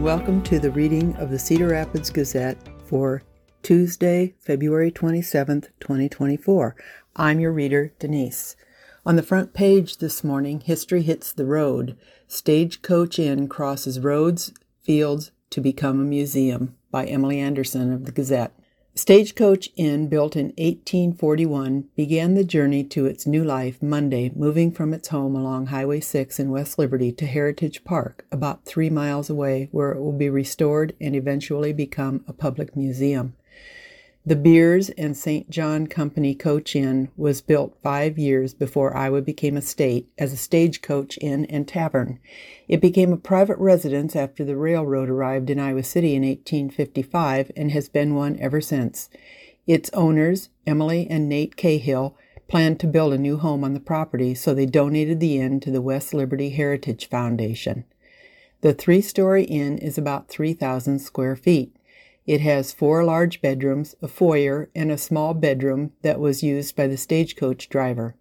And welcome to the reading of the Cedar Rapids Gazette for Tuesday, February 27th, 2024. I'm your reader, Denise. On the front page this morning, History Hits the Road. Stagecoach Inn crosses roads, fields to become a museum by Emily Anderson of the Gazette. Stagecoach Inn, built in 1841, began the journey to its new life Monday, moving from its home along Highway 6 in West Liberty to Heritage Park, about three miles away, where it will be restored and eventually become a public museum. The Beers and St. John Company Coach Inn was built five years before Iowa became a state as a stagecoach inn and tavern. It became a private residence after the railroad arrived in Iowa City in 1855 and has been one ever since. Its owners, Emily and Nate Cahill, planned to build a new home on the property, so they donated the inn to the West Liberty Heritage Foundation. The three story inn is about 3,000 square feet. It has four large bedrooms, a foyer, and a small bedroom that was used by the stagecoach driver.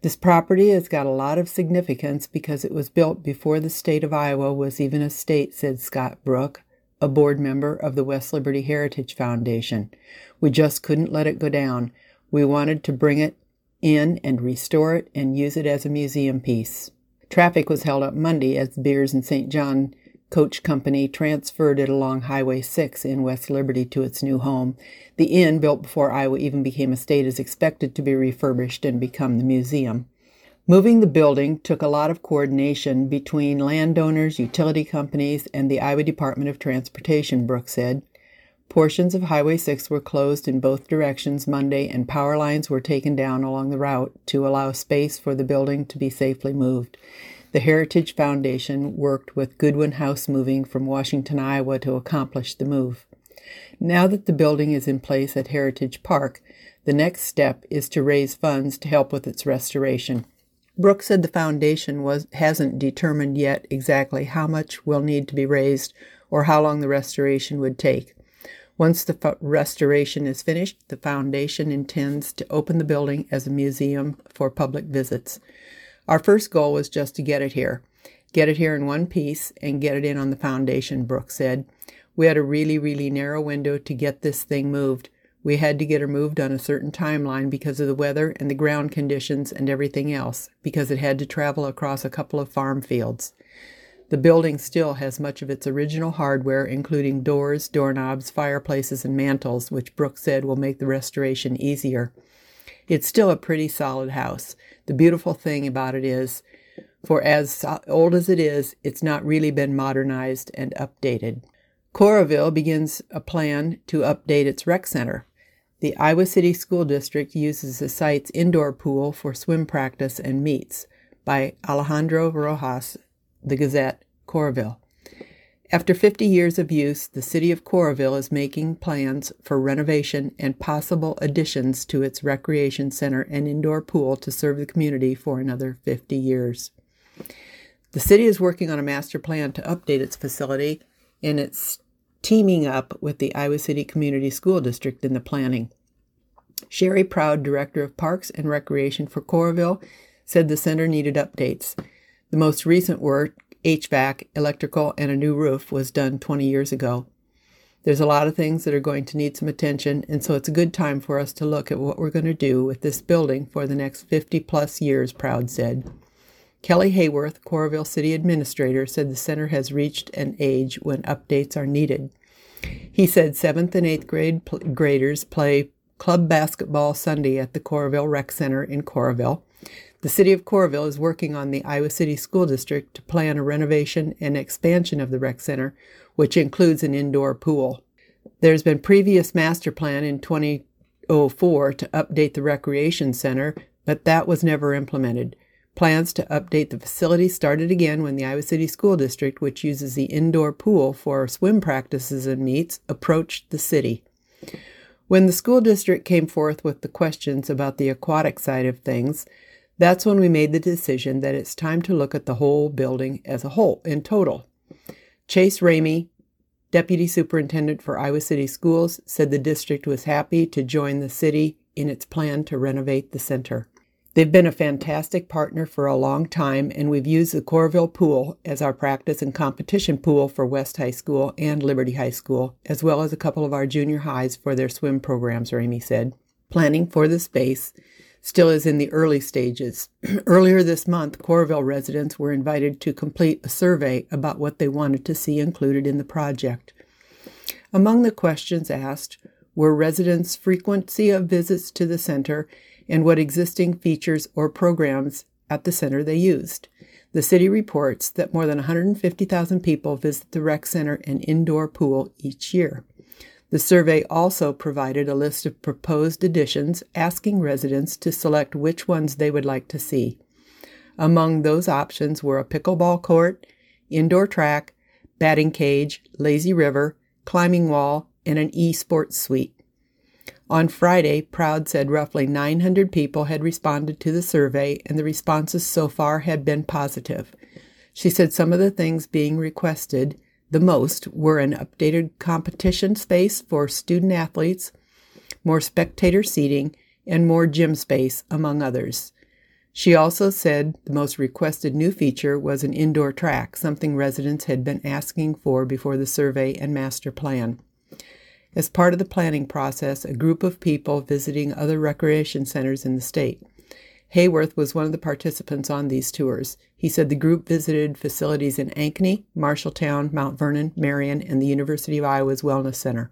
This property has got a lot of significance because it was built before the state of Iowa was even a state, said Scott Brook, a board member of the West Liberty Heritage Foundation. We just couldn't let it go down. We wanted to bring it in and restore it and use it as a museum piece. Traffic was held up Monday as the Beers in St. John Coach Company transferred it along Highway 6 in West Liberty to its new home. The inn, built before Iowa even became a state, is expected to be refurbished and become the museum. Moving the building took a lot of coordination between landowners, utility companies, and the Iowa Department of Transportation, Brooks said. Portions of Highway 6 were closed in both directions Monday, and power lines were taken down along the route to allow space for the building to be safely moved. The Heritage Foundation worked with Goodwin House Moving from Washington, Iowa to accomplish the move. Now that the building is in place at Heritage Park, the next step is to raise funds to help with its restoration. Brooks said the foundation was hasn't determined yet exactly how much will need to be raised or how long the restoration would take. Once the f- restoration is finished, the foundation intends to open the building as a museum for public visits. Our first goal was just to get it here. Get it here in one piece and get it in on the foundation, Brooks said. We had a really, really narrow window to get this thing moved. We had to get her moved on a certain timeline because of the weather and the ground conditions and everything else, because it had to travel across a couple of farm fields. The building still has much of its original hardware, including doors, doorknobs, fireplaces, and mantels, which Brooks said will make the restoration easier. It's still a pretty solid house. The beautiful thing about it is, for as old as it is, it's not really been modernized and updated. Coralville begins a plan to update its rec center. The Iowa City School District uses the site's indoor pool for swim practice and meets by Alejandro Rojas, the Gazette, Coralville. After 50 years of use, the city of Coralville is making plans for renovation and possible additions to its recreation center and indoor pool to serve the community for another 50 years. The city is working on a master plan to update its facility, and it's teaming up with the Iowa City Community School District in the planning. Sherry Proud, Director of Parks and Recreation for Coralville, said the center needed updates. The most recent work HVAC, electrical, and a new roof was done 20 years ago. There's a lot of things that are going to need some attention, and so it's a good time for us to look at what we're going to do with this building for the next 50 plus years, Proud said. Kelly Hayworth, Coralville City Administrator, said the center has reached an age when updates are needed. He said 7th and 8th grade pl- graders play club basketball Sunday at the Coralville Rec Center in Coralville. The City of Coralville is working on the Iowa City School District to plan a renovation and expansion of the rec center, which includes an indoor pool. There's been previous master plan in 2004 to update the recreation center, but that was never implemented. Plans to update the facility started again when the Iowa City School District, which uses the indoor pool for swim practices and meets, approached the city. When the school district came forth with the questions about the aquatic side of things, that's when we made the decision that it's time to look at the whole building as a whole, in total. Chace Ramey, Deputy Superintendent for Iowa City Schools, said the district was happy to join the city in its plan to renovate the center. They've been a fantastic partner for a long time, and we've used the Coralville Pool as our practice and competition pool for West High School and Liberty High School, as well as a couple of our junior highs for their swim programs, Ramey said. Planning for the space still is in the early stages. Earlier this month, Coralville residents were invited to complete a survey about what they wanted to see included in the project. Among the questions asked were residents' frequency of visits to the center and what existing features or programs at the center they used. The city reports that more than 150,000 people visit the rec center and indoor pool each year. The survey also provided a list of proposed additions, asking residents to select which ones they would like to see. Among those options were a pickleball court, indoor track, batting cage, lazy river, climbing wall, and an e sports suite. On Friday, Proud said roughly 900 people had responded to the survey, and the responses so far had been positive. She said some of the things being requested the most were an updated competition space for student athletes, more spectator seating, and more gym space, among others. She also said the most requested new feature was an indoor track, something residents had been asking for before the survey and master plan. As part of the planning process, a group of people visiting other recreation centers in the state. Hayworth was one of the participants on these tours. He said the group visited facilities in Ankeny, Marshalltown, Mount Vernon, Marion, and the University of Iowa's Wellness Center.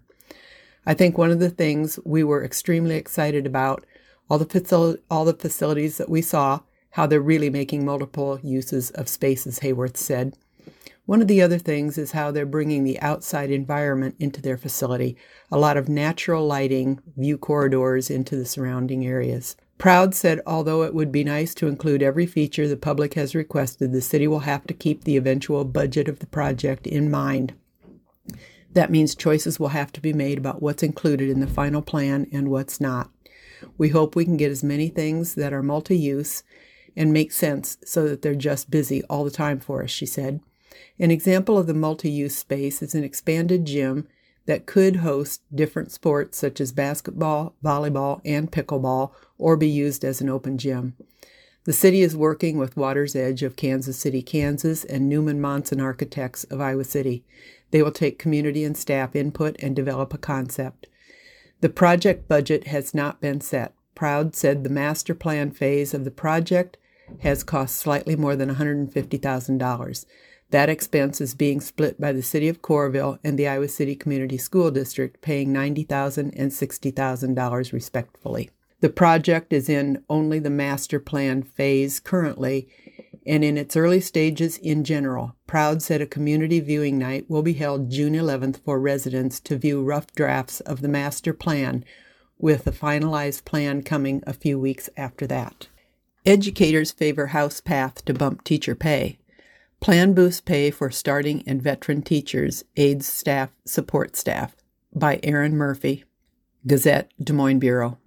I think one of the things we were extremely excited about all the facil- all the facilities that we saw, how they're really making multiple uses of spaces, Hayworth said. One of the other things is how they're bringing the outside environment into their facility, a lot of natural lighting, view corridors into the surrounding areas. Proud said although it would be nice to include every feature the public has requested, the city will have to keep the eventual budget of the project in mind. That means choices will have to be made about what's included in the final plan and what's not. We hope we can get as many things that are multi use and make sense so that they're just busy all the time for us, she said. An example of the multi use space is an expanded gym that could host different sports such as basketball, volleyball, and pickleball, or be used as an open gym. The city is working with Water's Edge of Kansas City, Kansas, and Neumann Monson Architects of Iowa City. They will take community and staff input and develop a concept. The project budget has not been set. Proud said the master plan phase of the project has cost slightly more than $150,000. That expense is being split by the City of Coralville and the Iowa City Community School District, paying $90,000 and $60,000 respectively. The project is in only the master plan phase currently and in its early stages in general. Proud said a community viewing night will be held June 11th for residents to view rough drafts of the master plan, with the finalized plan coming a few weeks after that. Educators favor House path to bump teacher pay. Plan boosts pay for starting and veteran teachers, aides staff, support staff by Erin Murphy, Gazette, Des Moines Bureau.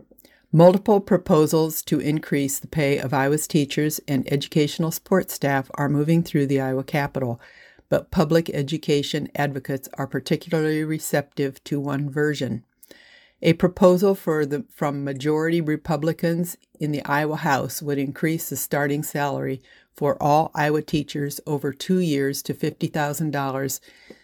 Multiple proposals to increase the pay of Iowa's teachers and educational support staff are moving through the Iowa Capitol, but public education advocates are particularly receptive to one version. A proposal the, from majority Republicans in the Iowa House would increase the starting salary for all Iowa teachers over two years to $50,000,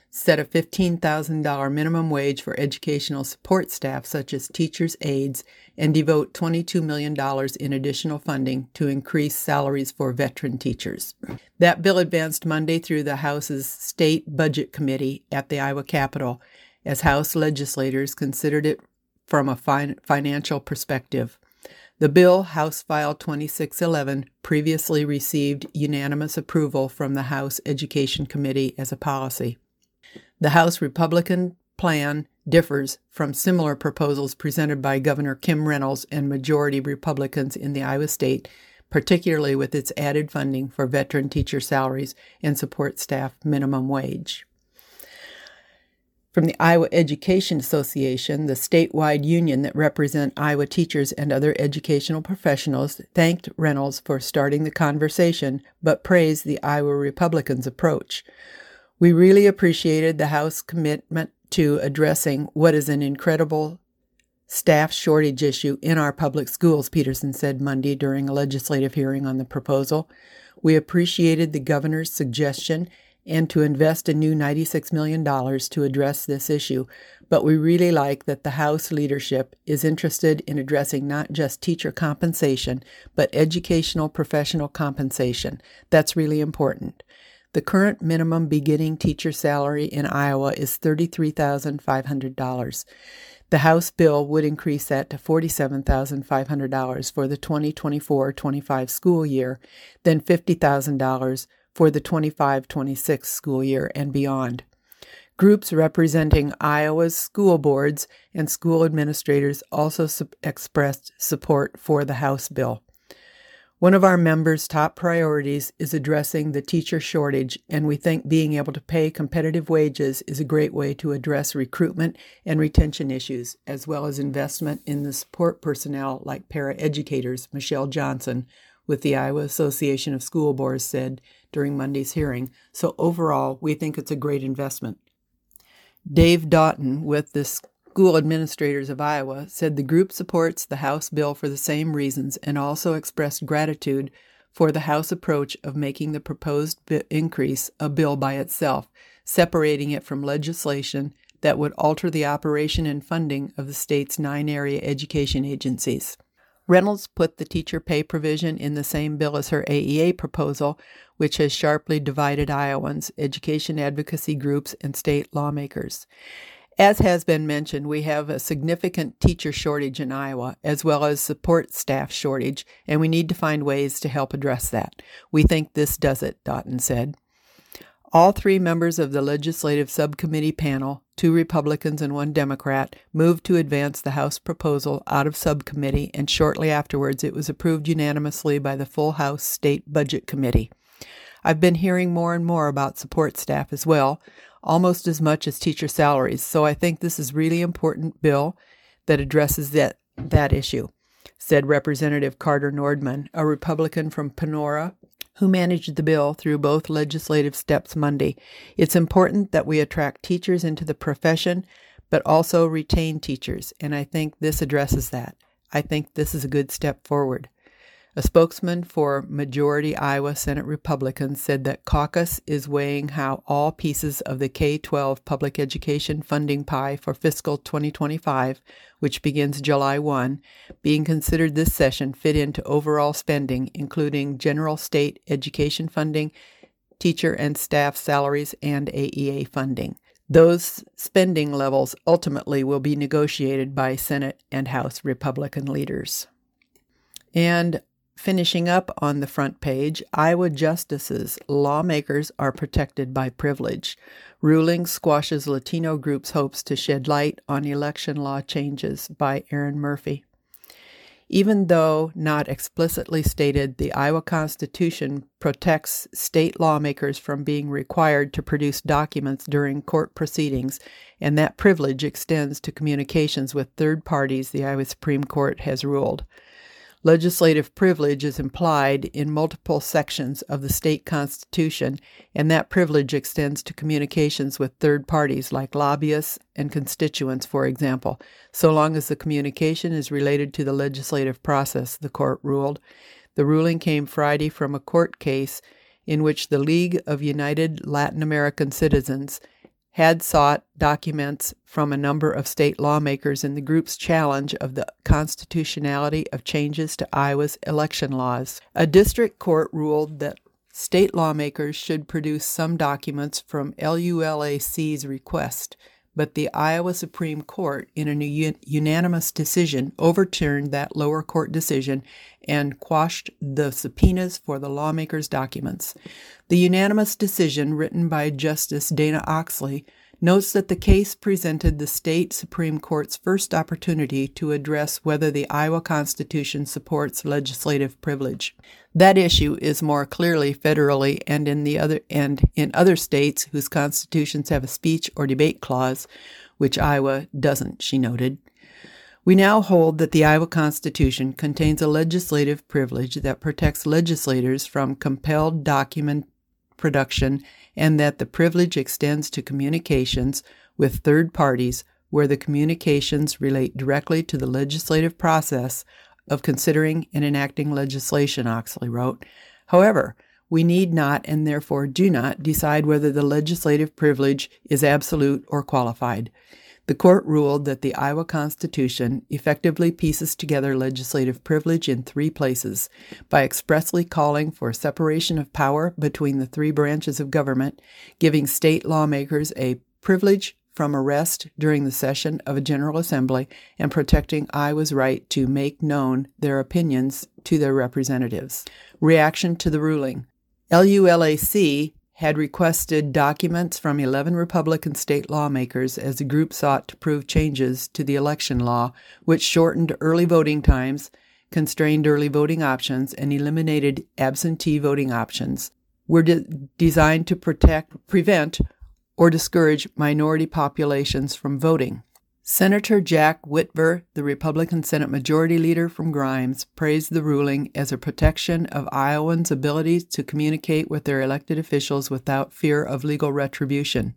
set a $15,000 minimum wage for educational support staff such as teachers' aides, and devote $22 million in additional funding to increase salaries for veteran teachers. That bill advanced Monday through the House's State Budget Committee at the Iowa Capitol as House legislators considered it from a fin- financial perspective. The bill, House File 2611, previously received unanimous approval from the House Education Committee as a policy. The House Republican plan differs from similar proposals presented by Governor Kim Reynolds and majority Republicans in the Iowa state, particularly with its added funding for veteran teacher salaries and support staff minimum wage. From the Iowa Education Association, the statewide union that represent Iowa teachers and other educational professionals, thanked Reynolds for starting the conversation, but praised the Iowa Republicans' approach. We really appreciated the House commitment to addressing what is an incredible staff shortage issue in our public schools, Peterson said Monday during a legislative hearing on the proposal. We appreciated the governor's suggestion and to invest a new $96 million to address this issue, but we really like that the House leadership is interested in addressing not just teacher compensation, but educational professional compensation. That's really important. The current minimum beginning teacher salary in Iowa is $33,500. The House bill would increase that to $47,500 for the 2024 25 school year, then $50,000 for the 25 26 school year and beyond. Groups representing Iowa's school boards and school administrators also su- expressed support for the House bill. One of our members' top priorities is addressing the teacher shortage, and we think being able to pay competitive wages is a great way to address recruitment and retention issues, as well as investment in the support personnel like paraeducators, Michelle Johnson with the Iowa Association of School Boards said during Monday's hearing. So overall, we think it's a great investment. Dave Doughton with the School Administrators of Iowa said the group supports the House bill for the same reasons and also expressed gratitude for the House approach of making the proposed increase a bill by itself, separating it from legislation that would alter the operation and funding of the state's nine area education agencies. Reynolds put the teacher pay provision in the same bill as her AEA proposal, which has sharply divided Iowans, education advocacy groups, and state lawmakers. As has been mentioned, we have a significant teacher shortage in Iowa, as well as support staff shortage, and we need to find ways to help address that. We think this does it, Doughton said. All three members of the legislative subcommittee panel, two Republicans and one Democrat, moved to advance the House proposal out of subcommittee, and shortly afterwards it was approved unanimously by the full House State Budget Committee. I've been hearing more and more about support staff as well, almost as much as teacher salaries, so I think this is really important bill that addresses that, that issue, said Representative Carter Nordman, a Republican from Panora, who managed the bill through both legislative steps Monday. It's important that we attract teachers into the profession, but also retain teachers, and I think this addresses that. I think this is a good step forward. A spokesman for majority Iowa Senate Republicans said that caucus is weighing how all pieces of the K 12 public education funding pie for fiscal 2025, which begins July 1, being considered this session fit into overall spending, including general state education funding, teacher and staff salaries, and AEA funding. Those spending levels ultimately will be negotiated by Senate and House Republican leaders. And Finishing up on the front page, Iowa justices, lawmakers are protected by privilege. Ruling squashes Latino groups' hopes to shed light on election law changes by Erin Murphy. Even though not explicitly stated, the Iowa Constitution protects state lawmakers from being required to produce documents during court proceedings, and that privilege extends to communications with third parties, the Iowa Supreme Court has ruled. Legislative privilege is implied in multiple sections of the state constitution, and that privilege extends to communications with third parties like lobbyists and constituents, for example, so long as the communication is related to the legislative process, the court ruled. The ruling came Friday from a court case in which the League of United Latin American Citizens had sought documents from a number of state lawmakers in the group's challenge of the constitutionality of changes to Iowa's election laws. A district court ruled that state lawmakers should produce some documents from LULAC's request but the Iowa Supreme Court, in a unanimous decision, overturned that lower court decision and quashed the subpoenas for the lawmakers' documents. The unanimous decision, written by Justice Dana Oxley, notes that the case presented the state Supreme Court's first opportunity to address whether the Iowa Constitution supports legislative privilege. That issue is more clearly federally and in the other and in other states whose constitutions have a speech or debate clause, which Iowa doesn't, she noted. We now hold that the Iowa Constitution contains a legislative privilege that protects legislators from compelled document production and that the privilege extends to communications with third parties where the communications relate directly to the legislative process of considering and enacting legislation, Oxley wrote. However, we need not and therefore do not decide whether the legislative privilege is absolute or qualified. The court ruled that the Iowa Constitution effectively pieces together legislative privilege in three places by expressly calling for separation of power between the three branches of government, giving state lawmakers a privilege from arrest during the session of a General Assembly, and protecting Iowa's right to make known their opinions to their representatives. Reaction to the ruling. LULAC had requested documents from 11 Republican state lawmakers as the group sought to prove changes to the election law, which shortened early voting times, constrained early voting options, and eliminated absentee voting options, were de- designed to protect, prevent, or discourage minority populations from voting. Senator Jack Whitver, the Republican Senate Majority Leader from Grimes, praised the ruling as a protection of Iowans' ability to communicate with their elected officials without fear of legal retribution.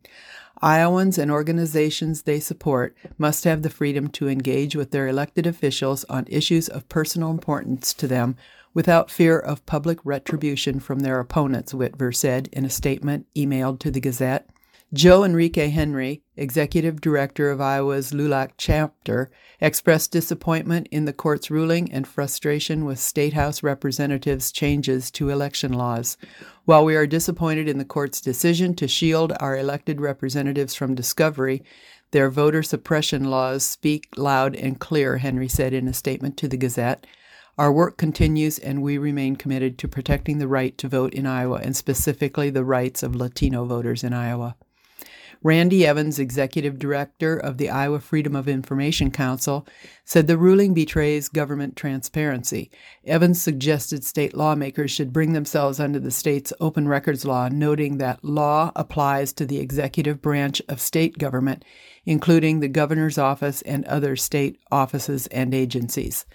Iowans and organizations they support must have the freedom to engage with their elected officials on issues of personal importance to them without fear of public retribution from their opponents, Whitver said in a statement emailed to the Gazette. Joe Enriquez Henry, executive director of Iowa's LULAC chapter, expressed disappointment in the court's ruling and frustration with State House representatives' changes to election laws. While we are disappointed in the court's decision to shield our elected representatives from discovery, their voter suppression laws speak loud and clear, Henry said in a statement to the Gazette. Our work continues, and we remain committed to protecting the right to vote in Iowa and specifically the rights of Latino voters in Iowa. Randy Evans, executive director of the Iowa Freedom of Information Council, said the ruling betrays government transparency. Evans suggested state lawmakers should bring themselves under the state's open records law, noting that law applies to the executive branch of state government, including the governor's office and other state offices and agencies.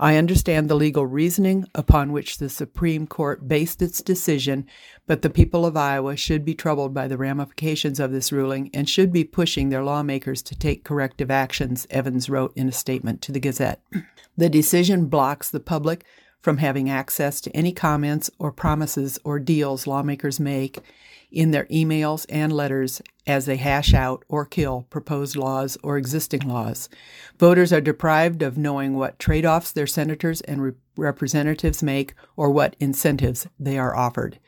I understand the legal reasoning upon which the Supreme Court based its decision, but the people of Iowa should be troubled by the ramifications of this ruling and should be pushing their lawmakers to take corrective actions, Evans wrote in a statement to the Gazette. The decision blocks the public from having access to any comments or promises or deals lawmakers make in their emails and letters as they hash out or kill proposed laws or existing laws. Voters are deprived of knowing what trade offs their senators and re- representatives make or what incentives they are offered.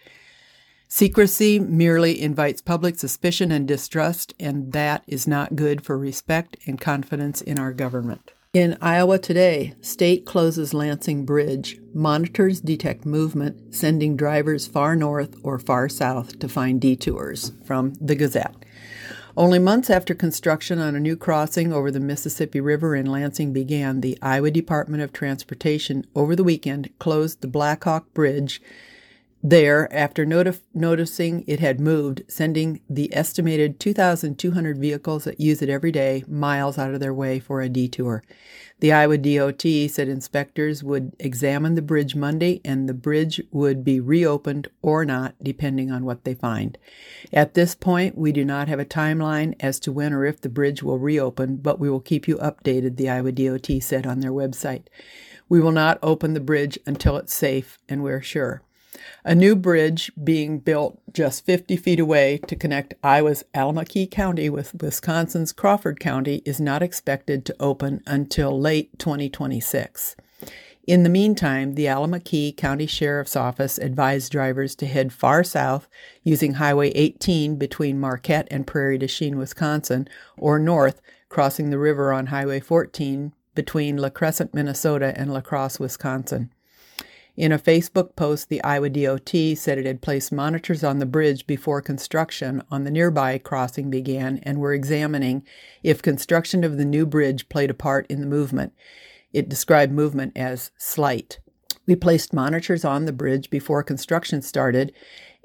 Secrecy merely invites public suspicion and distrust, and that is not good for respect and confidence in our government. In Iowa today, state closes Lansing Bridge. Monitors detect movement, sending drivers far north or far south to find detours. From the Gazette. Only months after construction on a new crossing over the Mississippi River in Lansing began, the Iowa Department of Transportation over the weekend closed the Blackhawk Bridge there after notif- noticing it had moved, sending the estimated 2,200 vehicles that use it every day miles out of their way for a detour. The Iowa DOT said inspectors would examine the bridge Monday and the bridge would be reopened or not, depending on what they find. At this point, we do not have a timeline as to when or if the bridge will reopen, but we will keep you updated, the Iowa DOT said on their website. We will not open the bridge until it's safe and we're sure. A new bridge being built just 50 feet away to connect Iowa's Allamakee County with Wisconsin's Crawford County is not expected to open until late 2026. In the meantime, the Allamakee County Sheriff's Office advised drivers to head far south using Highway 18 between Marquette and Prairie du Chien, Wisconsin, or north, crossing the river on Highway 14 between La Crescent, Minnesota and La Crosse, Wisconsin. In a Facebook post, the Iowa DOT said it had placed monitors on the bridge before construction on the nearby crossing began and were examining if construction of the new bridge played a part in the movement. It described movement as slight. We placed monitors on the bridge before construction started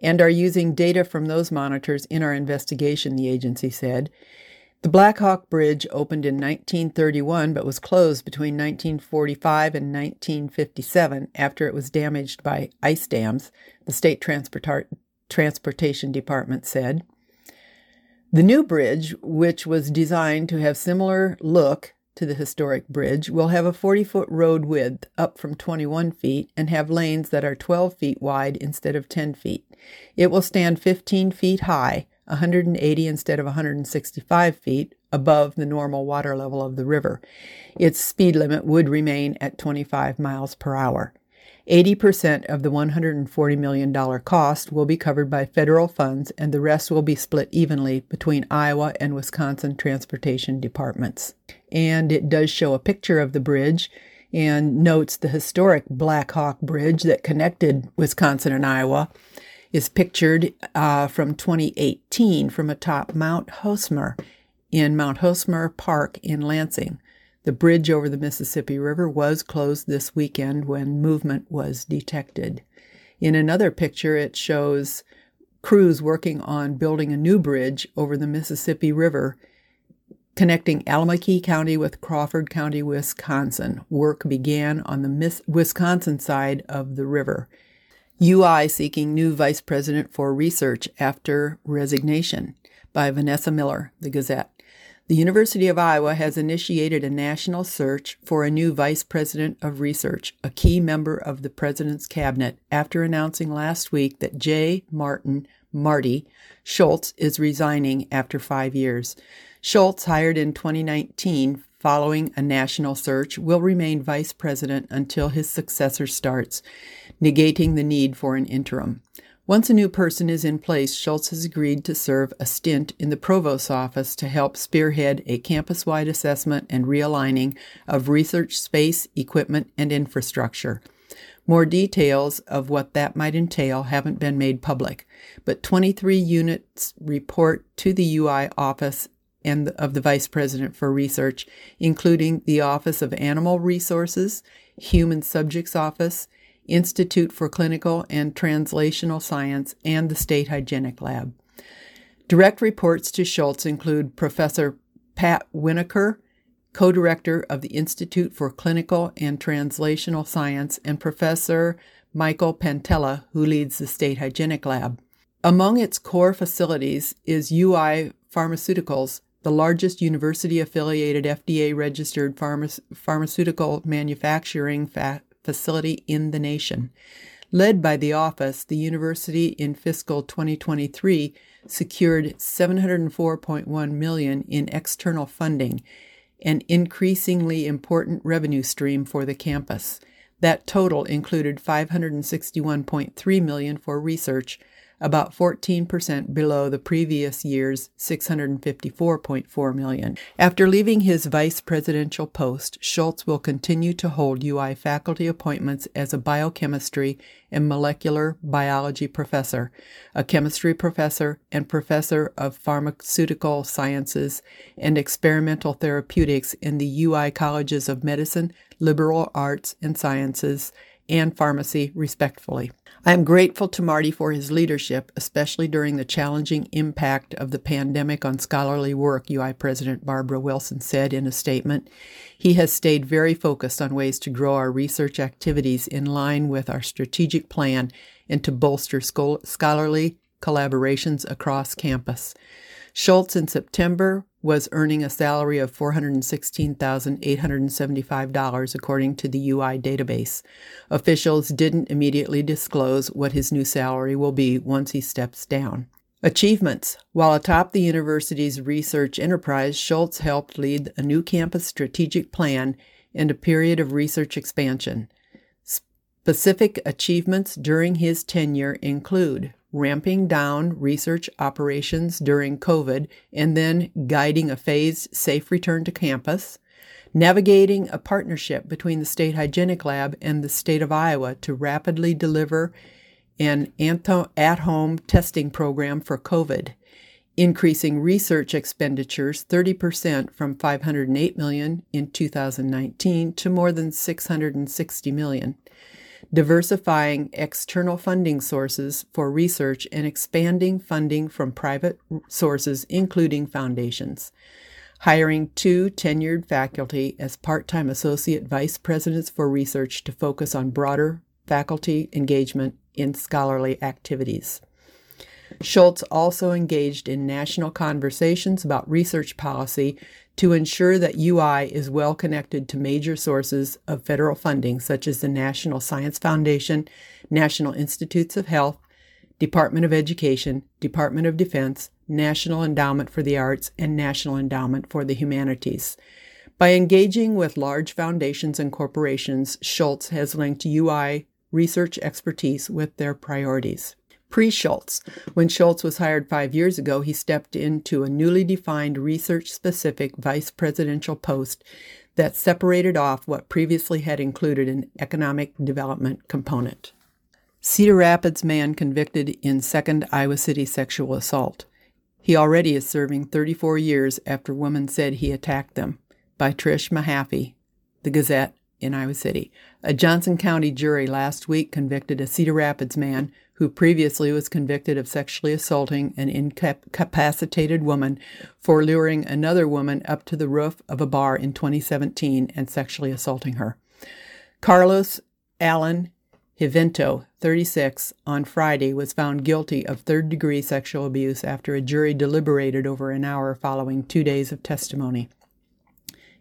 and are using data from those monitors in our investigation, the agency said. The Black Hawk Bridge opened in 1931 but was closed between 1945 and 1957 after it was damaged by ice dams, the state transport- transportation department said. The new bridge, which was designed to have similar look to the historic bridge, will have a 40 foot road width up from 21 feet and have lanes that are 12 feet wide instead of 10 feet. It will stand 15 feet high, 180 instead of 165 feet above the normal water level of the river. Its speed limit would remain at 25 miles per hour. 80% of the $140 million cost will be covered by federal funds, and the rest will be split evenly between Iowa and Wisconsin transportation departments. And it does show a picture of the bridge and notes the historic Black Hawk Bridge that connected Wisconsin and Iowa is pictured uh, from 2018 from atop Mount Hosmer in Mount Hosmer Park in Lansing. The bridge over the Mississippi River was closed this weekend when movement was detected. In another picture, it shows crews working on building a new bridge over the Mississippi River connecting Allamakee County with Crawford County, Wisconsin. Work began on the Wisconsin side of the river. UI seeking new vice president for research after resignation by Vanessa Miller, The Gazette. The University of Iowa has initiated a national search for a new vice president of research, a key member of the president's cabinet, after announcing last week that J. Martin Marty Scholz is resigning after five years. Scholz, hired in 2019 following a national search, will remain vice president until his successor starts, negating the need for an interim. Once a new person is in place, Scholz has agreed to serve a stint in the provost's office to help spearhead a campus wide assessment and realigning of research space, equipment, and infrastructure. More details of what that might entail haven't been made public, but 23 units report to the UI office and of the Vice President for Research, including the Office of Animal Resources, Human Subjects Office, Institute for Clinical and Translational Science, and the State Hygienic Lab. Direct reports to Scholz include Professor Pat Winokur, co director of the Institute for Clinical and Translational Science, and Professor Michael Pentella, who leads the State Hygienic Lab. Among its core facilities is UI Pharmaceuticals, the largest university affiliated FDA registered pharma- pharmaceutical manufacturing fa- facility in the nation. Led by the office, the university in fiscal 2023 secured 704.1 million in external funding, an increasingly important revenue stream for the campus. That total included 561.3 million for research, about 14% below the previous year's 654.4 million. After leaving his vice presidential post, Scholz will continue to hold UI faculty appointments as a biochemistry and molecular biology professor, a chemistry professor, and professor of pharmaceutical sciences and experimental therapeutics in the UI colleges of medicine, liberal arts and sciences, and pharmacy, respectfully. I am grateful to Marty for his leadership, especially during the challenging impact of the pandemic on scholarly work, UI President Barbara Wilson said in a statement. He has stayed very focused on ways to grow our research activities in line with our strategic plan and to bolster scholarly collaborations across campus. Scholz in September was earning a salary of $416,875, according to the UI database. Officials didn't immediately disclose what his new salary will be once he steps down. Achievements While atop the university's research enterprise, Scholz helped lead a new campus strategic plan and a period of research expansion. Specific achievements during his tenure include ramping down research operations during COVID and then guiding a phased, safe return to campus, navigating a partnership between the State Hygienic Lab and the state of Iowa to rapidly deliver an at home testing program for COVID, increasing research expenditures 30% from 508 million in 2019 to more than 660 million diversifying external funding sources for research, and expanding funding from private sources, including foundations. Hiring two tenured faculty as part time associate vice presidents for research to focus on broader faculty engagement in scholarly activities. Scholz also engaged in national conversations about research policy to ensure that UI is well connected to major sources of federal funding, such as the National Science Foundation, National Institutes of Health, Department of Education, Department of Defense, National Endowment for the Arts, and National Endowment for the Humanities. By engaging with large foundations and corporations, Scholz has linked UI research expertise with their priorities. Pre Scholz. When Scholz was hired five years ago, he stepped into a newly defined research specific vice presidential post that separated off what previously had included an economic development component. Cedar Rapids man convicted in second Iowa City sexual assault. He already is serving 34 years after woman said he attacked them. By Trish Mahaffey, The Gazette, in Iowa City. A Johnson County jury last week convicted a Cedar Rapids man who previously was convicted of sexually assaulting an incapacitated woman for luring another woman up to the roof of a bar in 2017 and sexually assaulting her. Carlos Allen Hivento, 36, on Friday was found guilty of third degree sexual abuse after a jury deliberated over an hour following two days of testimony.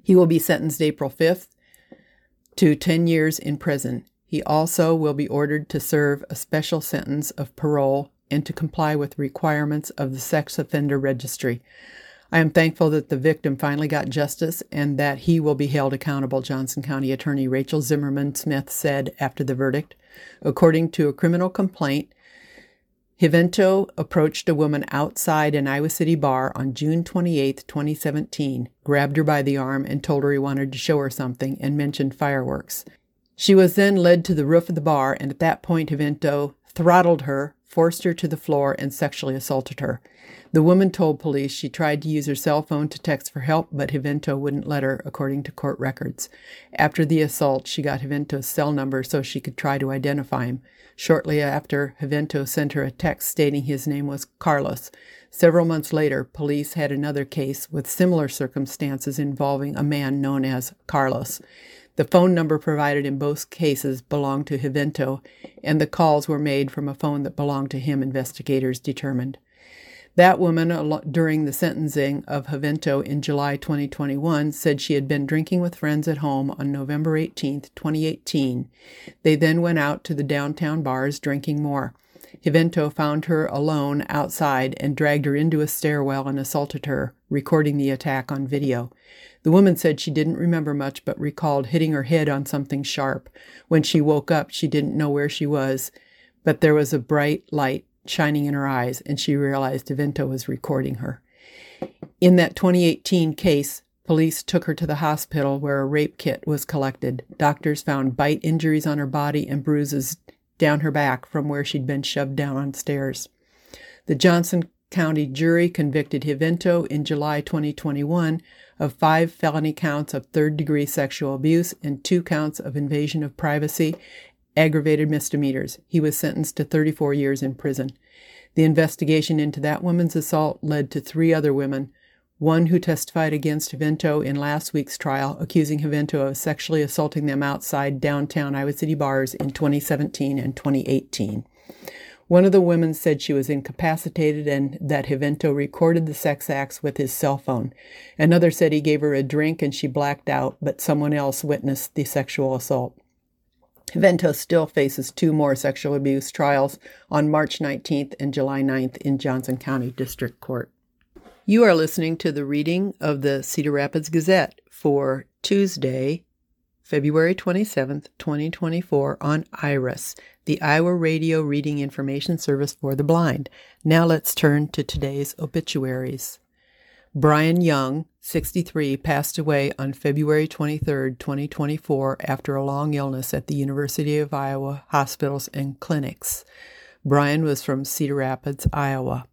He will be sentenced April 5th to 10 years in prison. He also will be ordered to serve a special sentence of parole and to comply with requirements of the sex offender registry. I am thankful that the victim finally got justice and that he will be held accountable, Johnson County Attorney Rachel Zimmerman Smith said after the verdict. According to a criminal complaint, Hivento approached a woman outside an Iowa City bar on June 28, 2017, grabbed her by the arm, and told her he wanted to show her something and mentioned fireworks. She was then led to the roof of the bar, and at that point, Hivento throttled her, forced her to the floor, and sexually assaulted her. The woman told police she tried to use her cell phone to text for help, but Hivento wouldn't let her, according to court records. After the assault, she got Hivento's cell number so she could try to identify him. Shortly after, Hivento sent her a text stating his name was Carlos. Several months later, police had another case with similar circumstances involving a man known as Carlos. The phone number provided in both cases belonged to Hivento, and the calls were made from a phone that belonged to him, investigators determined. That woman, during the sentencing of Hivento in July 2021, said she had been drinking with friends at home on November 18, 2018. They then went out to the downtown bars drinking more. Hivento found her alone outside and dragged her into a stairwell and assaulted her, recording the attack on video. The woman said she didn't remember much but recalled hitting her head on something sharp. When she woke up, she didn't know where she was, but there was a bright light shining in her eyes, and she realized Hivento was recording her. In that 2018 case, police took her to the hospital where a rape kit was collected. Doctors found bite injuries on her body and bruises down her back from where she'd been shoved down on stairs. The Johnson County jury convicted Hivento in July 2021 of five felony counts of third degree sexual abuse and two counts of invasion of privacy aggravated misdemeanors. He was sentenced to 34 years in prison. The investigation into that woman's assault led to three other women, one who testified against Hivento in last week's trial, accusing Hivento of sexually assaulting them outside downtown Iowa City bars in 2017 and 2018. One of the women said she was incapacitated and that Hivento recorded the sex acts with his cell phone. Another said he gave her a drink and she blacked out, but someone else witnessed the sexual assault. Vento still faces two more sexual abuse trials on March 19th and July 9th in Johnson County District Court. You are listening to the reading of the Cedar Rapids Gazette for Tuesday, February 27th, 2024, on IRIS, the Iowa Radio Reading Information Service for the Blind. Now let's turn to today's obituaries. Brian Young, 63, passed away on February 23, 2024, after a long illness at the University of Iowa Hospitals and Clinics. Brian was from Cedar Rapids, Iowa.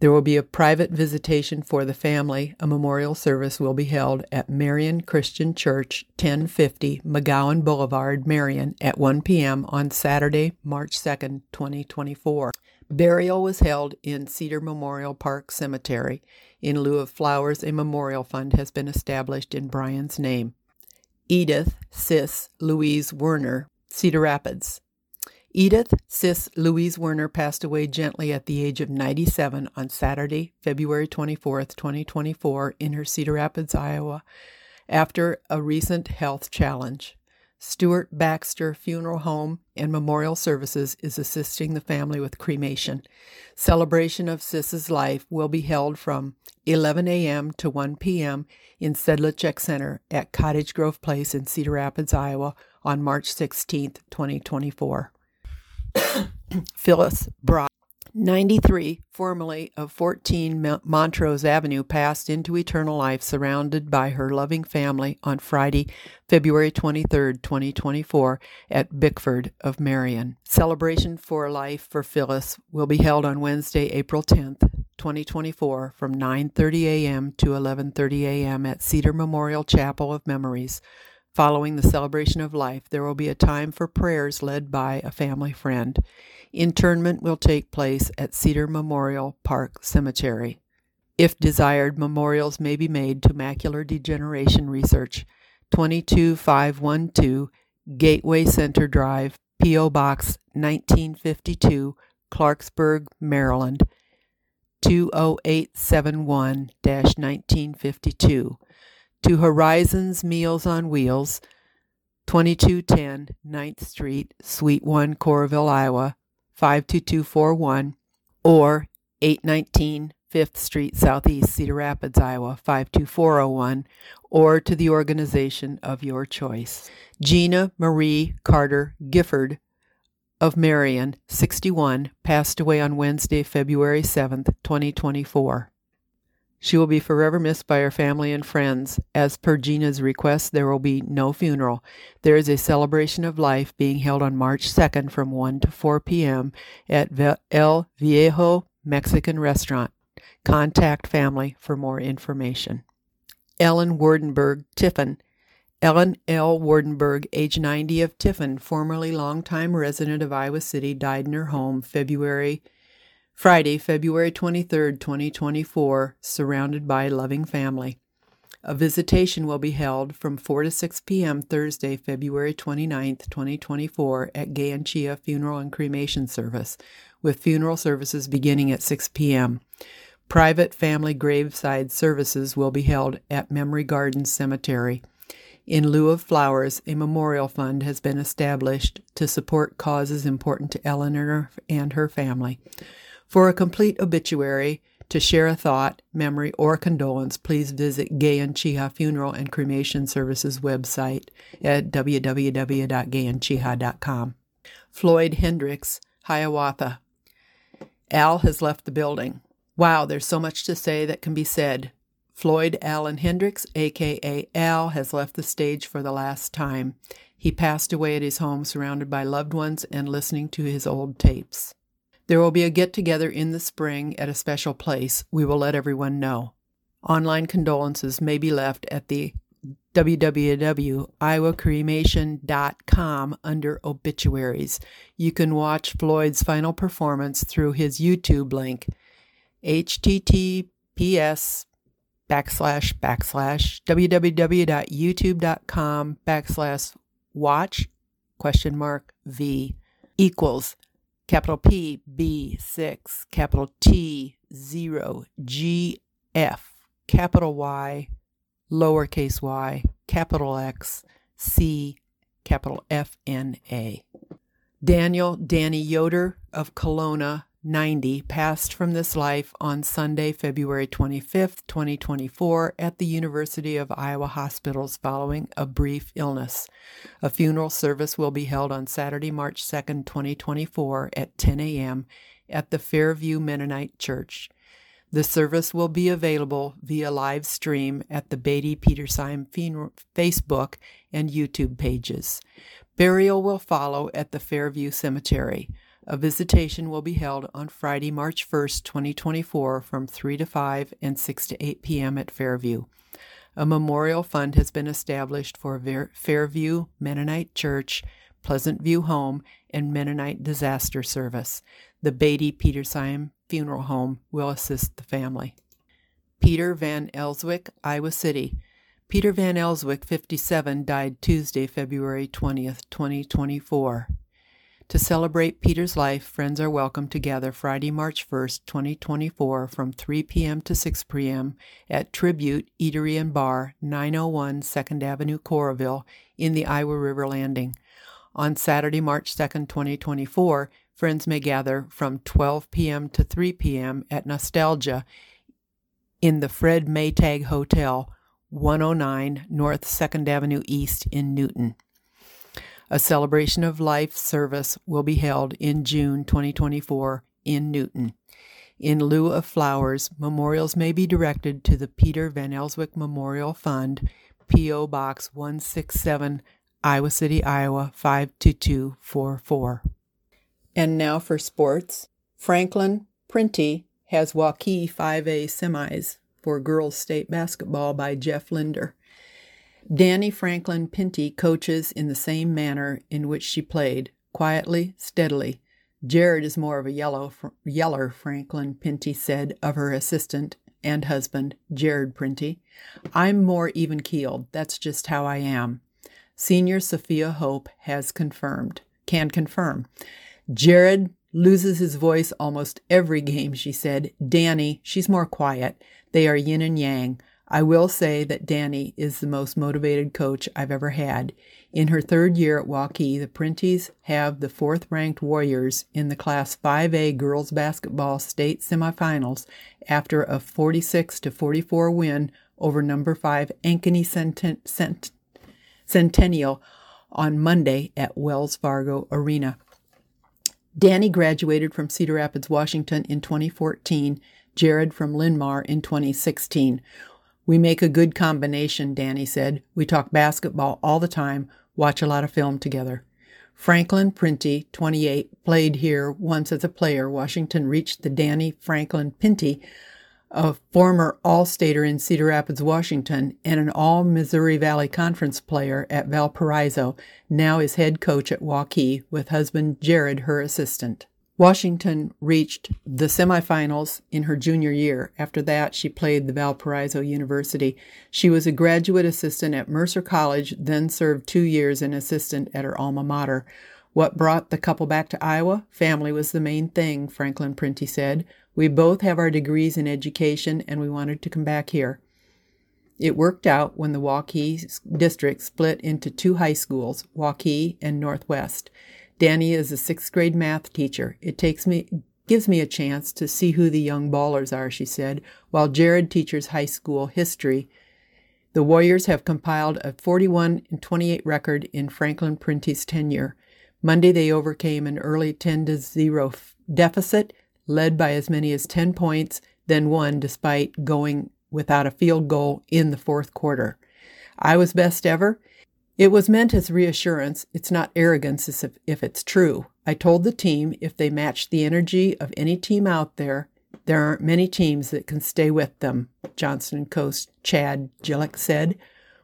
There will be a private visitation for the family. A memorial service will be held at Marion Christian Church, 1050 McGowan Boulevard, Marion, at 1 p.m. on Saturday, March 2, 2024. Burial was held in Cedar Memorial Park Cemetery. In lieu of flowers, a memorial fund has been established in Brian's name. Edith Sis Louise Werner, Cedar Rapids. Edith Sis Louise Werner passed away gently at the age of 97 on Saturday, February 24, 2024, in her Cedar Rapids, Iowa, after a recent health challenge. Stuart Baxter Funeral Home and Memorial Services is assisting the family with cremation. Celebration of Sis's life will be held from 11 a.m. to 1 p.m. in Sedlacek Center at Cottage Grove Place in Cedar Rapids, Iowa on March 16, 2024. Phyllis Brock. 93, formerly of 14 Montrose Avenue, passed into eternal life surrounded by her loving family on Friday, February 23, 2024, at Bickford of Marion. Celebration for Life for Phyllis will be held on Wednesday, April 10th, 2024, from 9:30 a.m. to 11:30 a.m. at Cedar Memorial Chapel of Memories. Following the celebration of life, there will be a time for prayers led by a family friend. Internment will take place at Cedar Memorial Park Cemetery. If desired, memorials may be made to Macular Degeneration Research, 22512 Gateway Center Drive, P.O. Box 1952, Clarksburg, Maryland 20871 1952 to Horizons Meals on Wheels, 2210 9th Street, Suite 1, Coralville, Iowa, 52241, or 819 5th Street Southeast, Cedar Rapids, Iowa, 52401, or to the organization of your choice. Gina Marie Carter Gifford of Marion, 61, passed away on Wednesday, February 7th, 2024. She will be forever missed by her family and friends. As per Gina's request, there will be no funeral. There is a celebration of life being held on March 2nd from 1 to 4 p.m. at El Viejo Mexican Restaurant. Contact family for more information. Ellen Wardenberg Tiffin. Ellen L. Wardenberg, age 90 of Tiffin, formerly longtime resident of Iowa City, died in her home February Friday, February 23, 2024, surrounded by loving family. A visitation will be held from 4 to 6 p.m. Thursday, February 29, 2024, at Gay and Ciha Funeral and Cremation Service, with funeral services beginning at 6 p.m. Private family graveside services will be held at Memory Gardens Cemetery. In lieu of flowers, a memorial fund has been established to support causes important to Eleanor and her family. For a complete obituary, to share a thought, memory, or condolence, please visit Gay and Ciha Funeral and Cremation Services website at www.gayandciha.com. Floyd Hendricks, Hiawatha. Al has left the building. Wow, there's so much to say that can be said. Floyd Allen Hendricks, aka Al, has left the stage for the last time. He passed away at his home surrounded by loved ones and listening to his old tapes. There will be a get together in the spring at a special place. We will let everyone know. Online condolences may be left at the www.iowacremation.com under obituaries. You can watch Floyd's final performance through his YouTube link, https backslash backslash www.youtube.com backslash watch question mark v equals capital P, B, 6, capital T, 0, G, F, capital Y, lowercase y, capital X, C, capital F, N, A. Daniel Danny Yoder of Kalona 90 passed from this life on Sunday, February 25, 2024, at the University of Iowa Hospitals following a brief illness. A funeral service will be held on Saturday, March 2, 2024, at 10 a.m. at the Fairview Mennonite Church. The service will be available via live stream at the Beatty Petersheim Facebook and YouTube pages. Burial will follow at the Fairview Cemetery. A visitation will be held on Friday, March 1st, 2024, from 3 to 5 and 6 to 8 p.m. at Fairview. A memorial fund has been established for Fairview Mennonite Church, Pleasant View Home, and Mennonite Disaster Service. The Beatty Petersheim Funeral Home will assist the family. Peter Van Elswick, Iowa City. Peter Van Elswick, 57, died Tuesday, February 20th, 2024. To celebrate Peter's life, friends are welcome to gather Friday, March 1st, 2024, from 3 p.m. to 6 p.m. at Tribute Eatery and Bar, 901 2nd Avenue, Coralville, in the Iowa River Landing. On Saturday, March 2nd, 2024, friends may gather from 12 p.m. to 3 p.m. at Nostalgia in the Fred Maytag Hotel, 109 North 2nd Avenue East in Newton. A celebration of life service will be held in June 2024 in Newton. In lieu of flowers, memorials may be directed to the Peter Van Elswyk Memorial Fund, P.O. Box 167, Iowa City, Iowa 52244. And now for sports. Franklin Printy has Waukee 5A semis for girls state basketball by Jeff Linder. Danny Franklin Printy coaches in the same manner in which she played, quietly, steadily. Jared is more of a yellow, yeller, Franklin Printy said of her assistant and husband, Jared Printy. I'm more even keeled. That's just how I am. Senior Sophia Hope has confirmed, can confirm. Jared loses his voice almost every game, she said. Danny, she's more quiet. They are yin and yang. I will say that Danny is the most motivated coach I've ever had. In her third year at Waukee, the Printies have the fourth ranked Warriors in the Class 5A girls basketball state semifinals after a 46 to 44 win over number 5 Ankeny Cent- Cent- Centennial on Monday at Wells Fargo Arena. Danny graduated from Cedar Rapids, Washington in 2014, Jared from Linn-Mar in 2016. We make a good combination, Danny said. We talk basketball all the time, watch a lot of film together. Franklin Printy, 28, played here once as a player. Washington reached the Danny Franklin Printy, a former All-Stater in Cedar Rapids, Washington, and an All-Missouri Valley Conference player at Valparaiso, now is head coach at Waukee, with husband Jared her assistant. Washington reached the semifinals in her junior year. After that, she played the Valparaiso University. She was a graduate assistant at Mercer College, then served two years as assistant at her alma mater. What brought the couple back to Iowa? Family was the main thing, Franklin Printy said. We both have our degrees in education and we wanted to come back here. It worked out when the Waukee district split into two high schools, Waukee and Northwest. Danny is a sixth grade math teacher. It takes me gives me a chance to see who the young ballers are, she said, while Jared teaches high school history. The Warriors have compiled a 41 and 28 record in Franklin Printy's tenure. Monday they overcame an early 10 to 0 deficit, led by as many as 10 points, then won despite going without a field goal in the fourth quarter. I was best ever. It was meant as reassurance. It's not arrogance if, if it's true. I told the team if they matched the energy of any team out there, there aren't many teams that can stay with them, Johnston Coast Chad Gillick said.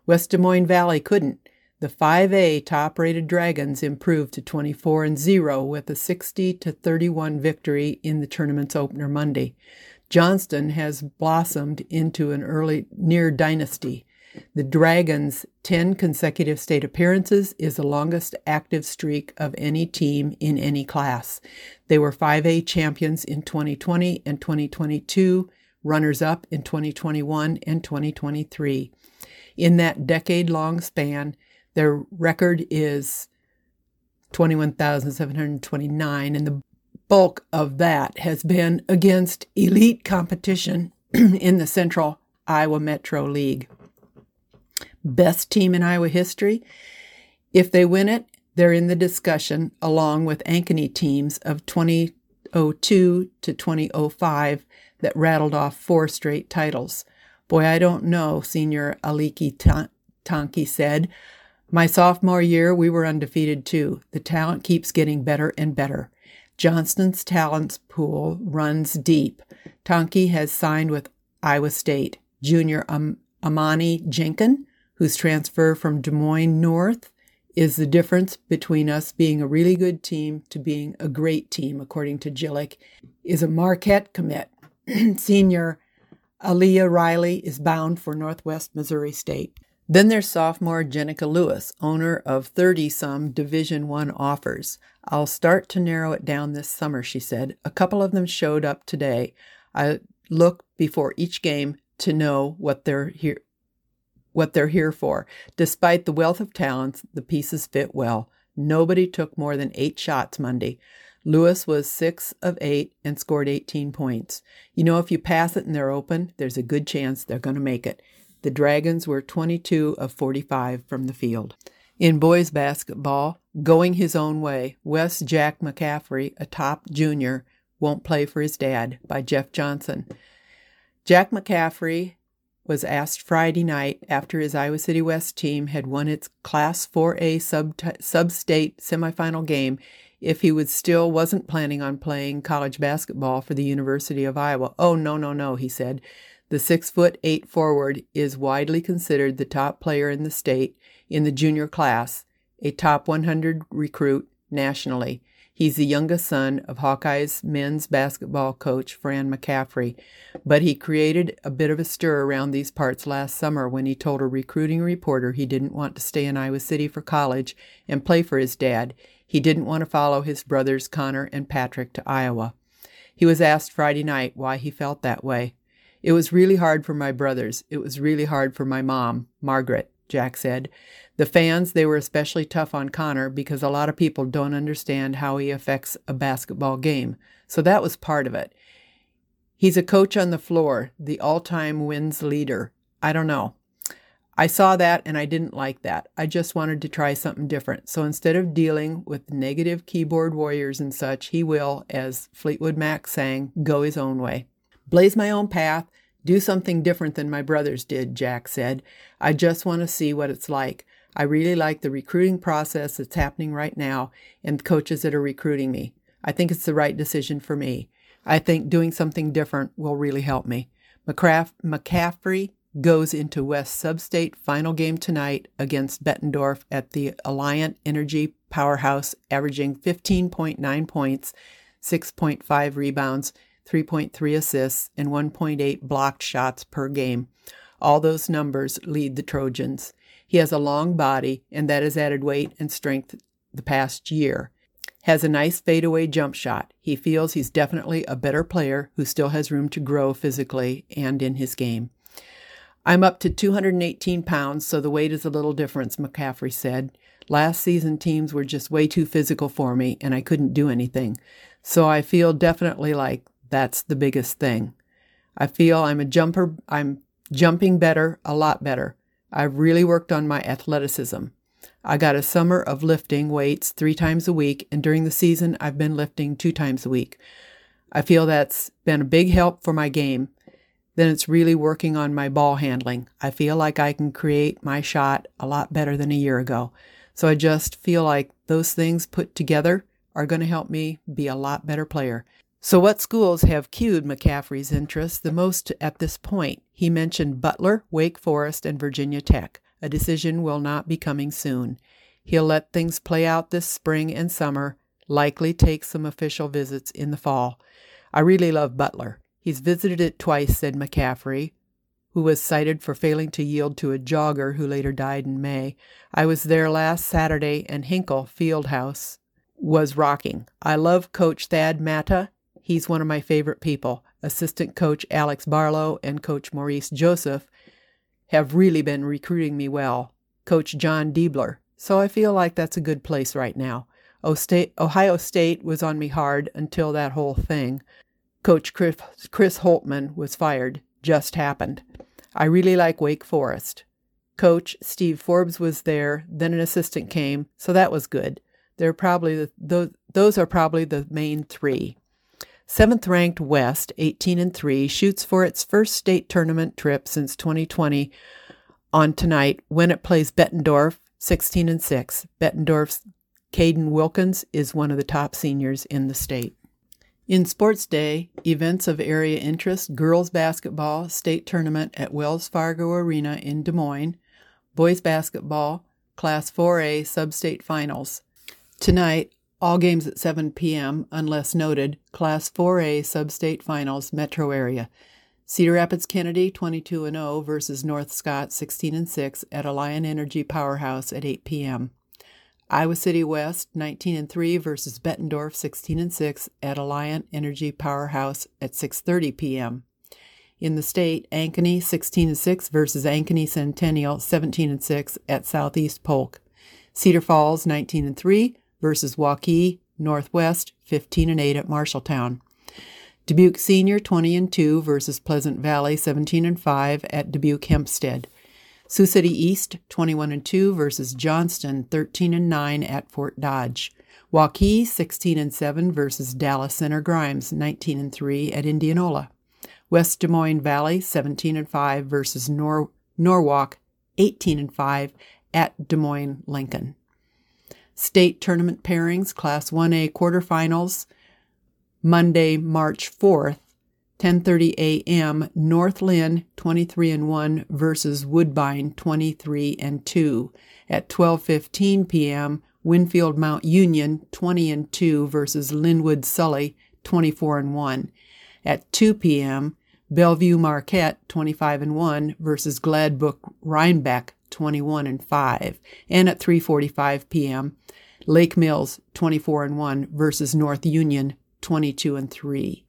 West Des Moines Valley couldn't. The 5A top-rated Dragons improved to 24 and 0 with a 60 to 31 victory in the tournament's opener Monday. Johnston has blossomed into an early near dynasty. The Dragons' 10 consecutive state appearances is the longest active streak of any team in any class. They were 5A champions in 2020 and 2022, runners up in 2021 and 2023. In that decade long span, their record is 21,729, and the bulk of that has been against elite competition in the Central Iowa Metro League best team in Iowa history. If they win it, they're in the discussion along with Ankeny teams of 2002 to 2005 that rattled off four straight titles. Boy, I don't know, Senior Aliki Tanke said. My sophomore year, we were undefeated too. The talent keeps getting better and better. Johnston's talents pool runs deep. Tanke has signed with Iowa State. Junior Am- Amani Jenkin whose transfer from Des Moines North is the difference between us being a really good team to being a great team, according to Gillick, is a Marquette commit. Senior Aaliyah Riley is bound for Northwest Missouri State. Then there's sophomore Jenica Lewis, owner of 30 some Division 1 offers. I'll start to narrow it down this summer, she said. A couple of them showed up today. I look before each game to know what they're here what they're here for. Despite the wealth of talents, the pieces fit well. Nobody took more than 8 shots Monday. Lewis was 6 of 8 and scored 18 points. You know if you pass it and they're open, there's a good chance they're going to make it. The Dragons were 22 of 45 from the field. In boys basketball, going his own way, Wes Jack McCaffery, a top junior, won't play for his dad by Jeff Johnson. Jack McCaffery was asked Friday night after his Iowa City West team had won its Class 4A sub sub-state semifinal game if he would still wasn't planning on playing college basketball for the University of Iowa. Oh no, no, no, he said. The six foot eight forward is widely considered the top player in the state in the junior class, a top 100 recruit nationally. He's the youngest son of Hawkeyes men's basketball coach Fran McCaffery, but he created a bit of a stir around these parts last summer when he told a recruiting reporter he didn't want to stay in Iowa City for college and play for his dad. He didn't want to follow his brothers Connor and Patrick to Iowa. He was asked Friday night why he felt that way. It was really hard for my brothers. It was really hard for my mom, Margaret, Jack said. The fans, they were especially tough on Connor because a lot of people don't understand how he affects a basketball game. So that was part of it. He's a coach on the floor, the all time wins leader. I don't know. I saw that and I didn't like that. I just wanted to try something different. So instead of dealing with negative keyboard warriors and such, he will, as Fleetwood Mac sang, go his own way. Blaze my own path, do something different than my brothers did, Jack said. I just want to see what it's like. I really like the recruiting process that's happening right now and coaches that are recruiting me. I think it's the right decision for me. I think doing something different will really help me. McCraff- McCaffery goes into West Substate final game tonight against Bettendorf at the Alliant Energy Powerhouse, averaging 15.9 points, 6.5 rebounds, 3.3 assists, and 1.8 blocked shots per game. All those numbers lead the Trojans. He has a long body, and that has added weight and strength the past year. Has a nice fadeaway jump shot. He feels he's definitely a better player who still has room to grow physically and in his game. I'm up to 218 pounds, so the weight is a little different, McCaffery said. Last season, teams were just way too physical for me, and I couldn't do anything. So I feel definitely like that's the biggest thing. I feel I'm a jumper, I'm jumping better, a lot better. I've really worked on my athleticism. I got a summer of lifting weights three times a week, and during the season, I've been lifting two times a week. I feel that's been a big help for my game. Then it's really working on my ball handling. I feel like I can create my shot a lot better than a year ago. So I just feel like those things put together are going to help me be a lot better player. So, what schools have cued McCaffery's interest the most at this point? He mentioned Butler, Wake Forest, and Virginia Tech. A decision will not be coming soon. He'll let things play out this spring and summer, likely take some official visits in the fall. I really love Butler. He's visited it twice, said McCaffery, who was cited for failing to yield to a jogger who later died in May. I was there last Saturday, and Hinkle Fieldhouse was rocking. I love Coach Thad Matta He's one of my favorite people. Assistant coach Alex Barlow and coach Maurice Joseph have really been recruiting me well. Coach John Diebler. So I feel like that's a good place right now. Ohio State was on me hard until that whole thing. Coach Chris, Holtmann was fired. Just happened. I really like Wake Forest. Coach Steve Forbes was there, then an assistant came, so that was good. They're probably the, those, those are probably the main three. Seventh ranked West, 18 and 3, shoots for its first state tournament trip since 2020 on tonight when it plays Bettendorf, 16 and 6. Bettendorf's Caden Wilkins is one of the top seniors in the state. In Sports Day, events of area interest girls basketball state tournament at Wells Fargo Arena in Des Moines, boys basketball, Class 4A sub state finals. Tonight, all games at 7 p.m., unless noted, Class 4A Sub-State Finals, Metro Area. Cedar Rapids Kennedy 22 and 0 versus North Scott 16 and 6 at Alliant Energy Powerhouse at 8 p.m. Iowa City West 19 and 3 versus Bettendorf 16 and 6 at Alliant Energy Powerhouse at 6:30 p.m. In the state, Ankeny 16 and 6 versus Ankeny Centennial 17 and 6 at Southeast Polk. Cedar Falls 19 and 3 versus Waukee Northwest 15 and 8 at Marshalltown. Dubuque Senior 20 and 2 versus Pleasant Valley 17 and 5 at Dubuque Hempstead. Sioux City East 21 and 2 versus Johnston 13 and 9 at Fort Dodge. Waukee 16 and 7 versus Dallas Center Grimes 19 and 3 at Indianola. West Des Moines Valley 17 and 5 versus Nor- Norwalk 18 and 5 at Des Moines Lincoln. State tournament pairings Class 1A quarterfinals Monday, March 4th, 10:30 a.m. North Linn 23 and 1 versus Woodbine 23 and 2. At 12:15 p.m. Winfield Mount Union 20 and 2 versus Linwood Sully 24 and 1. At 2 p.m. Bellevue Marquette 25 and 1 versus Gladbrook Reinbeck 21 and 5. And at 3:45 p.m. Lake Mills 24 and 1 versus North Union 22 and 3.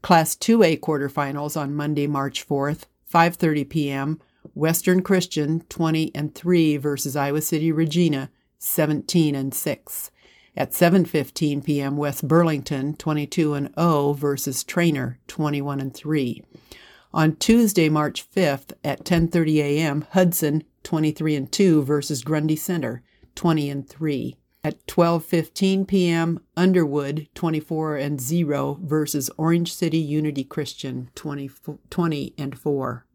Class 2A quarterfinals on Monday, March 4th, 5:30 p.m. Western Christian 20 and 3 versus Iowa City Regina 17 and 6. At 7:15 p.m. West Burlington 22 and 0 versus Treynor 21 and 3. On Tuesday, March 5th at 10:30 a.m. Hudson 23 and 2 versus Grundy Center 20 and 3. At 12:15 p.m., Underwood 24 and 0 versus Orange City Unity Christian 20, 20 and 4.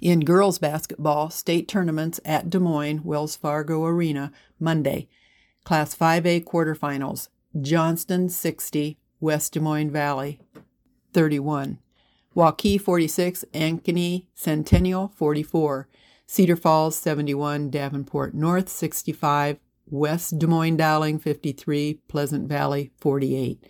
In girls basketball, state tournaments at Des Moines Wells Fargo Arena Monday. Class 5A quarterfinals. Johnston 60, West Des Moines Valley 31. Waukee 46, Ankeny Centennial 44. Cedar Falls 71, Davenport North 65, West Des Moines Dowling 53, Pleasant Valley 48.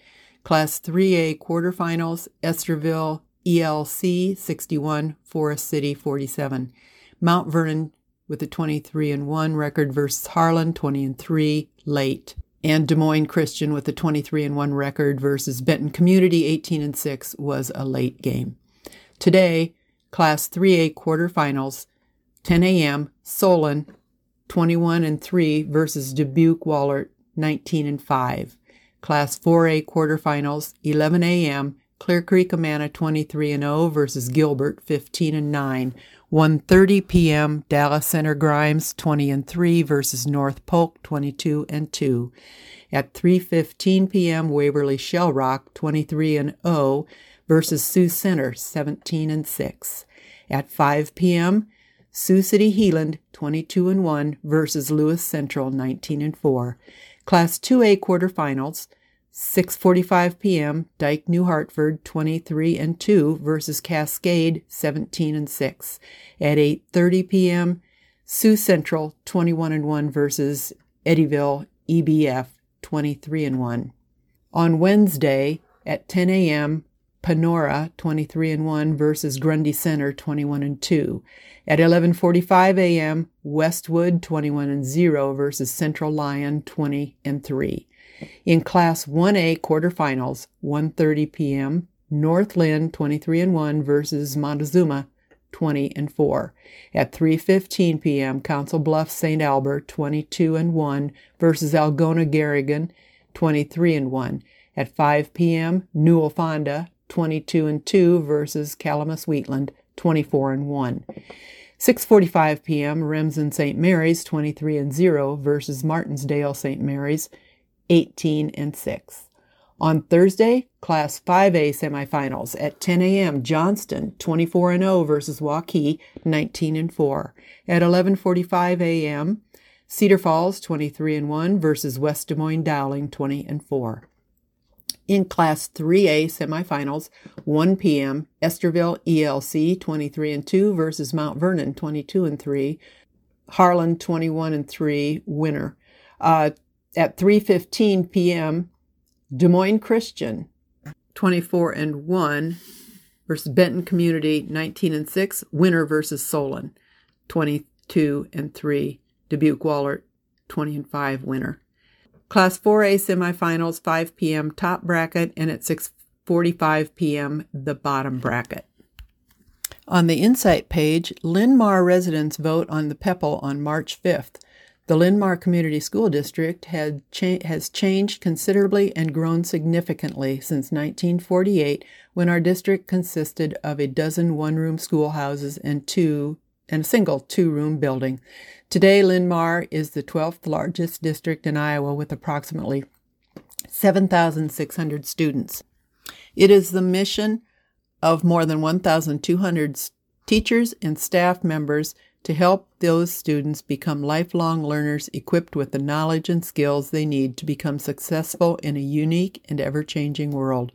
Class 3A quarterfinals, Estherville ELC 61, Forest City 47. Mount Vernon with a 23 and 1 record versus Harlan 20 and 3 late. And Des Moines Christian with a 23 and 1 record versus Benton Community 18 and 6 was a late game. Today, Class 3A quarterfinals, 10 a.m. Solon 21 and 3 versus Dubuque Wahlert, 19 and 5. Class 4A quarterfinals 11 a.m. Clear Creek Amana 23 and 0 versus Gilbert 15 and 9. 1:30 p.m. Dallas Center Grimes 20 and 3 versus North Polk 22 and 2. At 3:15 p.m. Waverly Shell Rock 23 and 0 versus Sioux Center 17 and 6. At 5 p.m. Sioux City Heelan 22 and 1 versus Lewis Central 19 and 4. Class 2A quarterfinals 6:45 p.m. Dike New Hartford 23 and 2 versus Cascade 17 and 6. At 8:30 p.m. Sioux Central 21 and 1 versus Eddyville EBF 23 and 1. On Wednesday at 10 a.m. Panora 23 and 1 versus Grundy Center 21 and 2. At 11:45 a.m., Westwood 21 and 0 versus Central Lyon 20 and 3. In Class 1A quarterfinals, 1:30 p.m., North Linn 23 and 1 versus Montezuma 20 and 4. At 3:15 p.m., Council Bluffs St. Albert 22 and 1 versus Algona Garrigan 23 and 1. At 5 p.m., Newell Fonda 22 and 2 versus Calamus Wheatland 24 and 1. 6:45 p.m. Remsen St. Mary's 23 and 0 versus Martensdale St. Mary's 18 and 6. On Thursday, Class 5A semifinals at 10 a.m. Johnston 24 and 0 versus Waukee 19 and 4. At 11:45 a.m. Cedar Falls 23 and 1 versus West Des Moines Dowling 20 and 4 in Class 3A semifinals, 1 p.m. Estherville ELC 23 and 2 versus Mount Vernon 22 and 3. Harlan 21 and 3 winner. Uh, at 3:15 p.m. Des Moines Christian 24 and 1 versus Benton Community 19 and 6, winner versus Solon 22 and 3, Dubuque Wahlert 20 and 5 winner. Class 4A semifinals 5 p.m. top bracket and at 6:45 p.m. the bottom bracket. On the Insight page, Linn-Mar residents vote on the PEPL on March 5th. The Linn-Mar Community School District cha- has changed considerably and grown significantly since 1948 when our district consisted of a dozen one-room schoolhouses and two and a single two-room building. Today, Linn-Mar is the 12th largest district in Iowa with approximately 7,600 students. It is the mission of more than 1,200 teachers and staff members to help those students become lifelong learners equipped with the knowledge and skills they need to become successful in a unique and ever changing world.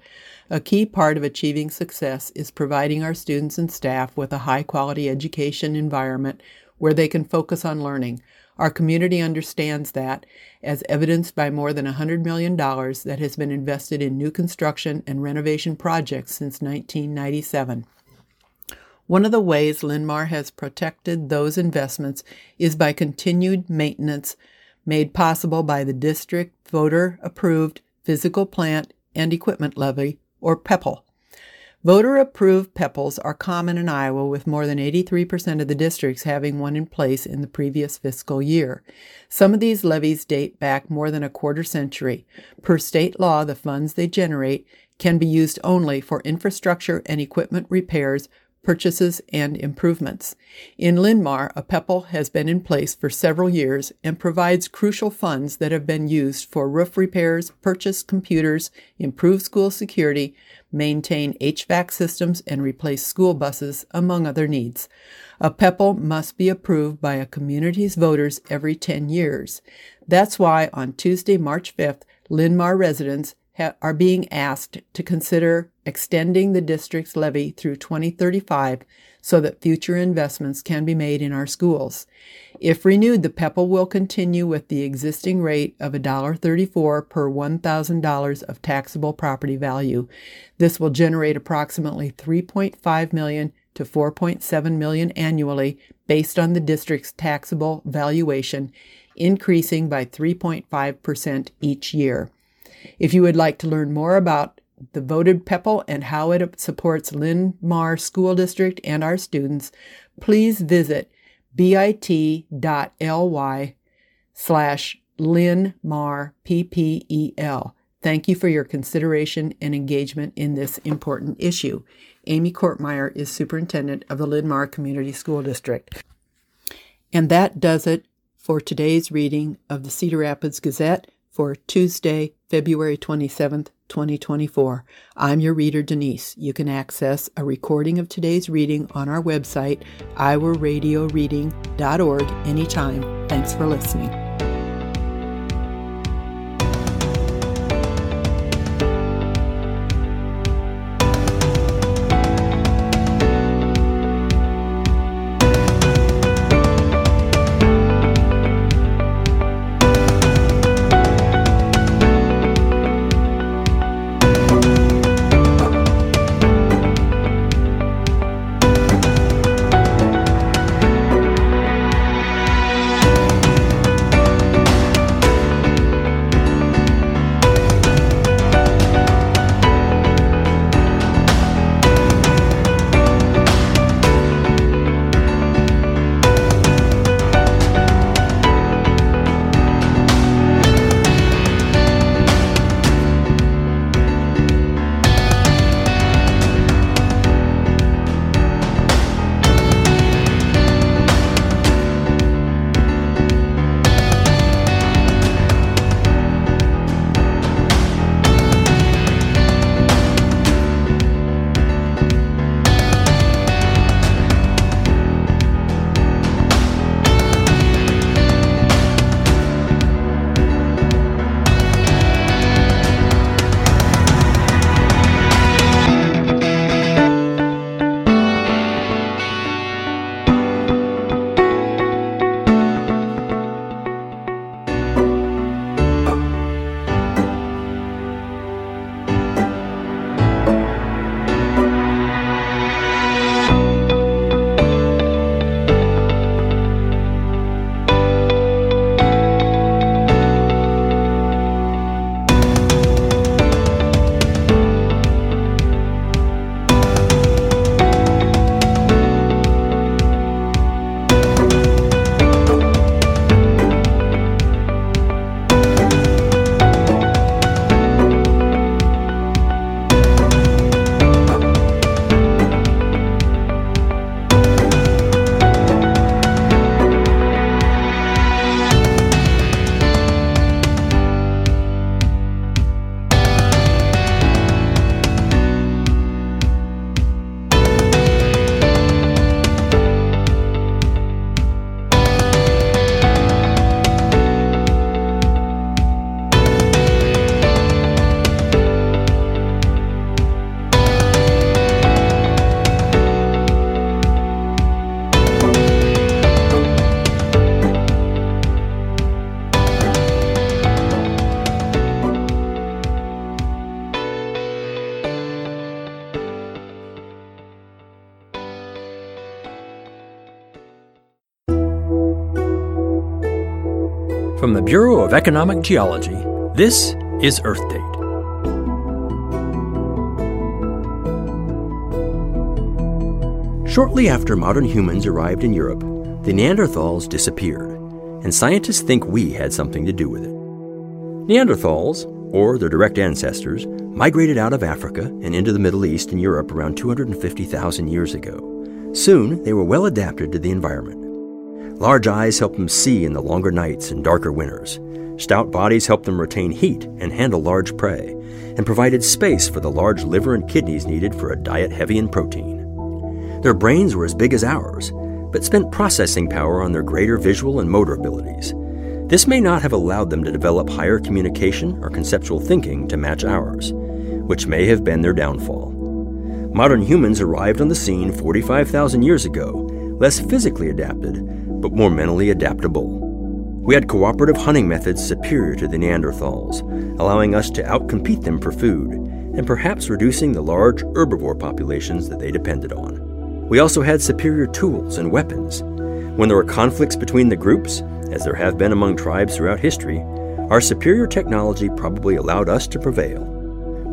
A key part of achieving success is providing our students and staff with a high quality education environment where they can focus on learning. Our community understands that, as evidenced by more than $100 million that has been invested in new construction and renovation projects since 1997. One of the ways Linn-Mar has protected those investments is by continued maintenance made possible by the district voter approved physical plant and equipment levy, or PEPL. Voter approved PEPLs are common in Iowa, with more than 83% of the districts having one in place in the previous fiscal year. Some of these levies date back more than a quarter century. Per state law, the funds they generate can be used only for infrastructure and equipment repairs purchases, and improvements. In Linn-Mar, a PEPL has been in place for several years and provides crucial funds that have been used for roof repairs, purchase computers, improve school security, maintain HVAC systems, and replace school buses, among other needs. A PEPL must be approved by a community's voters every 10 years. That's why on Tuesday, March 5th, Linn-Mar residents are being asked to consider extending the district's levy through 2035 so that future investments can be made in our schools. If renewed, the PEPL will continue with the existing rate of $1.34 per $1,000 of taxable property value. This will generate approximately 3.5 million to 4.7 million annually based on the district's taxable valuation, increasing by 3.5% each year. If you would like to learn more about the voted PEPL and how it supports Linn-Mar School District and our students, please visit bit.ly slash LinMarPPEL. Thank you for your consideration and engagement in this important issue. Amy Kortemeyer is superintendent of the Linn-Mar Community School District. And that does it for today's reading of the Cedar Rapids Gazette for Tuesday, February 27th, 2024. I'm your reader, Denise. You can access a recording of today's reading on our website, iowaradioreading.org, anytime. Thanks for listening. Of Economic Geology, this is Earth Date. Shortly after modern humans arrived in Europe, the Neanderthals disappeared, and scientists think we had something to do with it. Neanderthals, or their direct ancestors, migrated out of Africa and into the Middle East and Europe around 250,000 years ago. Soon, they were well adapted to the environment. Large eyes helped them see in the longer nights and darker winters. Stout bodies helped them retain heat and handle large prey, and provided space for the large liver and kidneys needed for a diet heavy in protein. Their brains were as big as ours, but spent processing power on their greater visual and motor abilities. This may not have allowed them to develop higher communication or conceptual thinking to match ours, which may have been their downfall. Modern humans arrived on the scene 45,000 years ago, less physically adapted, but more mentally adaptable. We had cooperative hunting methods superior to the Neanderthals, allowing us to outcompete them for food, and perhaps reducing the large herbivore populations that they depended on. We also had superior tools and weapons. When there were conflicts between the groups, as there have been among tribes throughout history, our superior technology probably allowed us to prevail.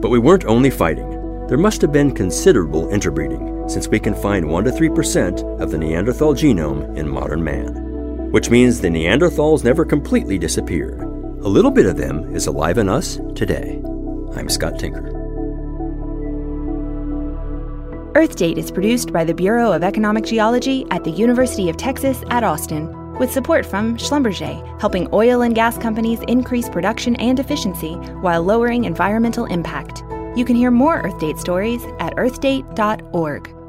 But we weren't only fighting. There must have been considerable interbreeding, since we can find 1 to 3% of the Neanderthal genome in modern man. Which means the Neanderthals never completely disappeared. A little bit of them is alive in us today. I'm Scott Tinker. Earth Date is produced by the Bureau of Economic Geology at the University of Texas at Austin, with support from Schlumberger, helping oil and gas companies increase production and efficiency while lowering environmental impact. You can hear more Earth Date stories at earthdate.org.